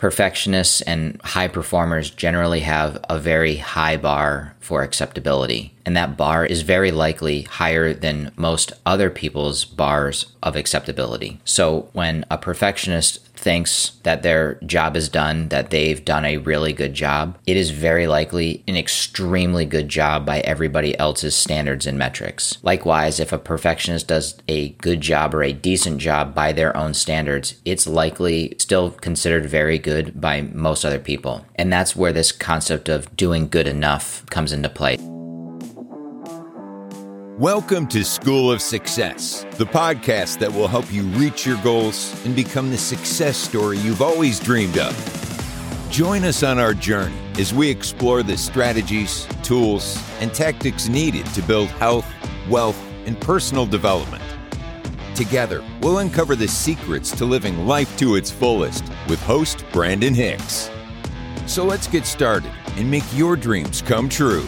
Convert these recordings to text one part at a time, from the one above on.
perfectionists and high performers generally have a very high bar for acceptability. And that bar is very likely higher than most other people's bars of acceptability. So when a perfectionist thinks that their job is done, that they've done a really good job, it is very likely an extremely good job by everybody else's standards and metrics. Likewise, if a perfectionist does a good job or a decent job by their own standards, it's likely still considered very good by most other people. And that's where this concept of doing good enough comes into play. Welcome to School of Success, the podcast that will help you reach your goals and become the success story you've always dreamed of. Join us on our journey as we explore the strategies, tools, and tactics needed to build health, wealth, and personal development. Together, we'll uncover the secrets to living life to its fullest with host Brandon Hicks. So let's get started and make your dreams come true.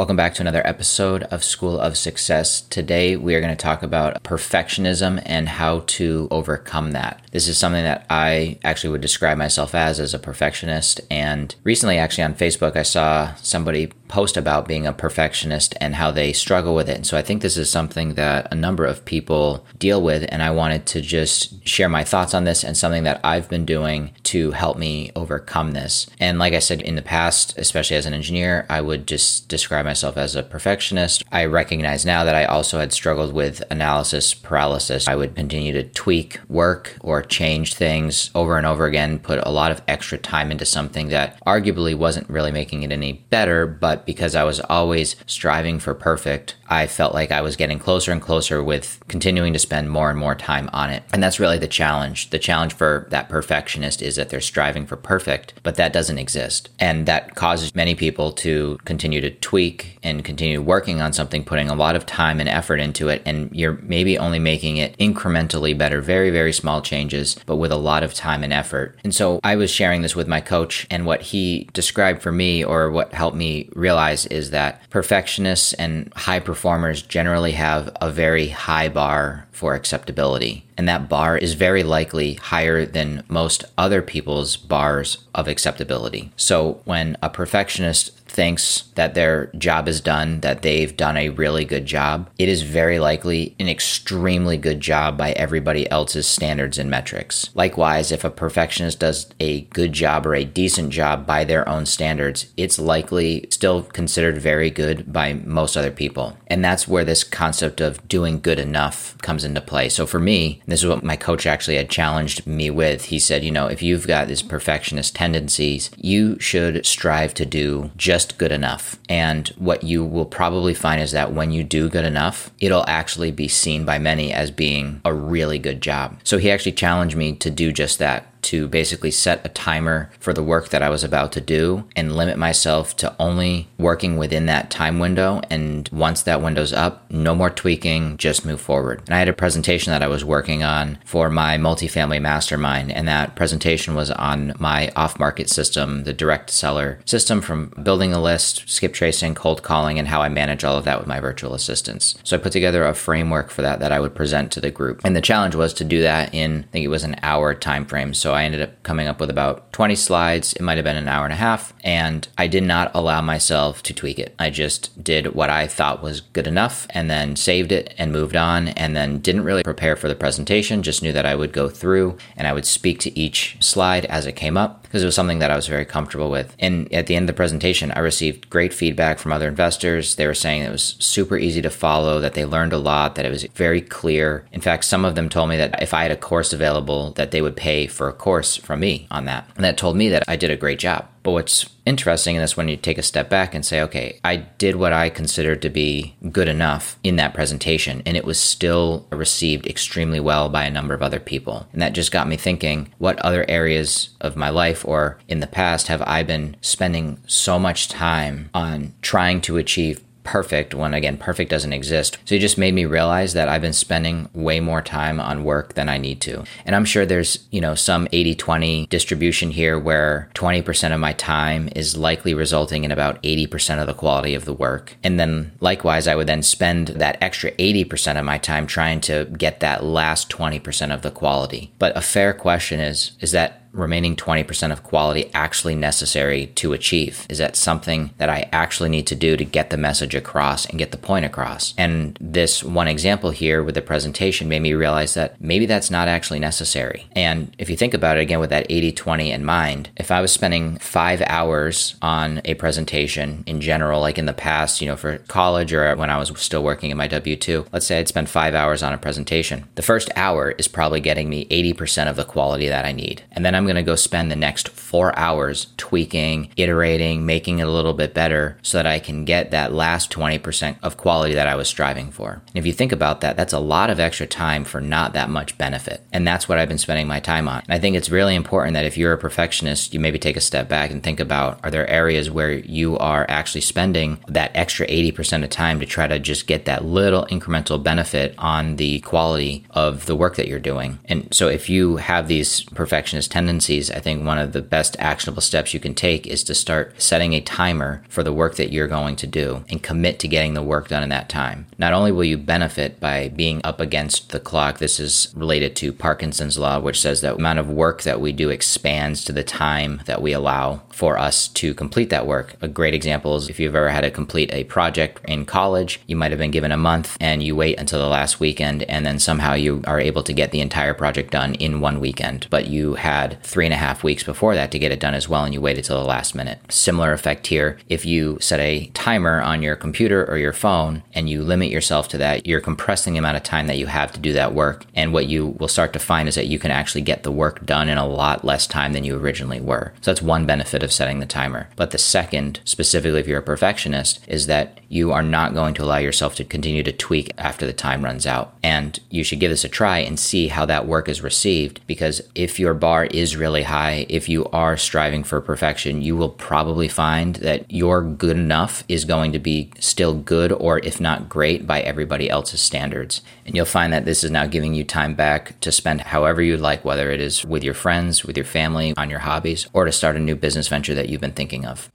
Welcome back to another episode of School of Success. Today we are going to talk about perfectionism and how to overcome that. This is something that I actually would describe myself as as a perfectionist and recently actually on Facebook I saw somebody post about being a perfectionist and how they struggle with it. And so I think this is something that a number of people deal with and I wanted to just share my thoughts on this and something that I've been doing to help me overcome this. And like I said in the past, especially as an engineer, I would just describe myself as a perfectionist. I recognize now that I also had struggled with analysis paralysis. I would continue to tweak work or change things over and over again, put a lot of extra time into something that arguably wasn't really making it any better, but because I was always striving for perfect, I felt like I was getting closer and closer with continuing to spend more and more time on it. And that's really the challenge. The challenge for that perfectionist is that they're striving for perfect, but that doesn't exist. And that causes many people to continue to tweak and continue working on something, putting a lot of time and effort into it. And you're maybe only making it incrementally better, very, very small changes, but with a lot of time and effort. And so I was sharing this with my coach, and what he described for me, or what helped me realize, is that perfectionists and high performers performers generally have a very high bar for acceptability. And that bar is very likely higher than most other people's bars of acceptability. So when a perfectionist thinks that their job is done, that they've done a really good job, it is very likely an extremely good job by everybody else's standards and metrics. Likewise, if a perfectionist does a good job or a decent job by their own standards, it's likely still considered very good by most other people. And that's where this concept of doing good enough comes into play. So for me, this is what my coach actually had challenged me with. He said, you know, if you've got these perfectionist tendencies, you should strive to do just just good enough. And what you will probably find is that when you do good enough, it'll actually be seen by many as being a really good job. So he actually challenged me to do just that to basically set a timer for the work that I was about to do and limit myself to only working within that time window. And once that window's up, no more tweaking, just move forward. And I had a presentation that I was working on for my multifamily mastermind, and that presentation was on my off market system, the direct seller system from building a list, skip tracing, cold calling, and how I manage all of that with my virtual assistants. So I put together a framework for that that I would present to the group. And the challenge was to do that in, I think it was an hour time frame. So I ended up coming up with about 20 slides. It might have been an hour and a half. And I did not allow myself to tweak it. I just did what I thought was good enough and then saved it and moved on and then didn't really prepare for the presentation. Just knew that I would go through and I would speak to each slide as it came up because it was something that I was very comfortable with. And at the end of the presentation, I received great feedback from other investors. They were saying it was super easy to follow, that they learned a lot, that it was very clear. In fact, some of them told me that if I had a course available, that they would pay for a course from me on that. And that told me that I did a great job. But what's interesting in this when you take a step back and say, okay, I did what I considered to be good enough in that presentation, and it was still received extremely well by a number of other people. And that just got me thinking, what other areas of my life or in the past have I been spending so much time on trying to achieve perfect when again, perfect doesn't exist. So it just made me realize that I've been spending way more time on work than I need to. And I'm sure there's, you know, some 80 20 distribution here where 20% of my time is likely resulting in about 80% of the quality of the work. And then likewise, I would then spend that extra 80% of my time trying to get that last 20% of the quality. But a fair question is, is that remaining 20% of quality actually necessary to achieve? Is that something that I actually need to do to get the message across and get the point across? And this one example here with the presentation made me realize that maybe that's not actually necessary. And if you think about it again with that 80 20 in mind, if I was spending five hours on a presentation in general, like in the past, you know, for college or when I was still working in my W 2, let's say I'd spend five hours on a presentation. The first hour is probably getting me 80% of the quality that I need. And then I'm going to go spend the next four hours tweaking, iterating, making it a little bit better so that I can get that last 20% of quality that I was striving for. And if you think about that, that's a lot of extra time for not that much benefit. And that's what I've been spending my time on. And I think it's really important that if you're a perfectionist, you maybe take a step back and think about are there areas where you are actually spending that extra 80% of time to try to just get that little incremental benefit on the quality of the work that you're doing? And so if you have these perfectionist tendencies, I think one of the best actionable steps you can take is to start setting a timer for the work that you're going to do and commit to getting the work done in that time. Not only will you benefit by being up against the clock, this is related to Parkinson's law, which says that amount of work that we do expands to the time that we allow for us to complete that work. A great example is if you've ever had to complete a project in college, you might have been given a month and you wait until the last weekend and then somehow you are able to get the entire project done in one weekend. But you had three and a half weeks before that to get it done as well and you waited till the last minute. Similar effect here. If you set a timer on your computer or your phone and you limit yourself to that, you're compressing the amount of time that you have to do that work. And what you will start to find is that you can actually get the work done in a lot less time than you originally were. So that's one benefit of setting the timer. But the second, specifically if you're a perfectionist, is that you are not going to allow yourself to continue to tweak after the time runs out. And you should give this a try and see how that work is received because if your bar is really high, if you are striving for perfection, you will probably find that your good enough is going to be still good or if not great by everybody else's standards. And you'll find that this is now giving you time back to spend however you'd like, whether it is with your friends, with your family, on your hobbies, or to start a new business venture that you've been thinking of.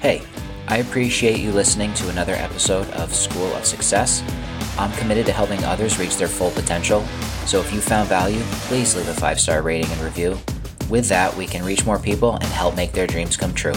Hey, I appreciate you listening to another episode of School of Success. I'm committed to helping others reach their full potential, so if you found value, please leave a five star rating and review. With that, we can reach more people and help make their dreams come true.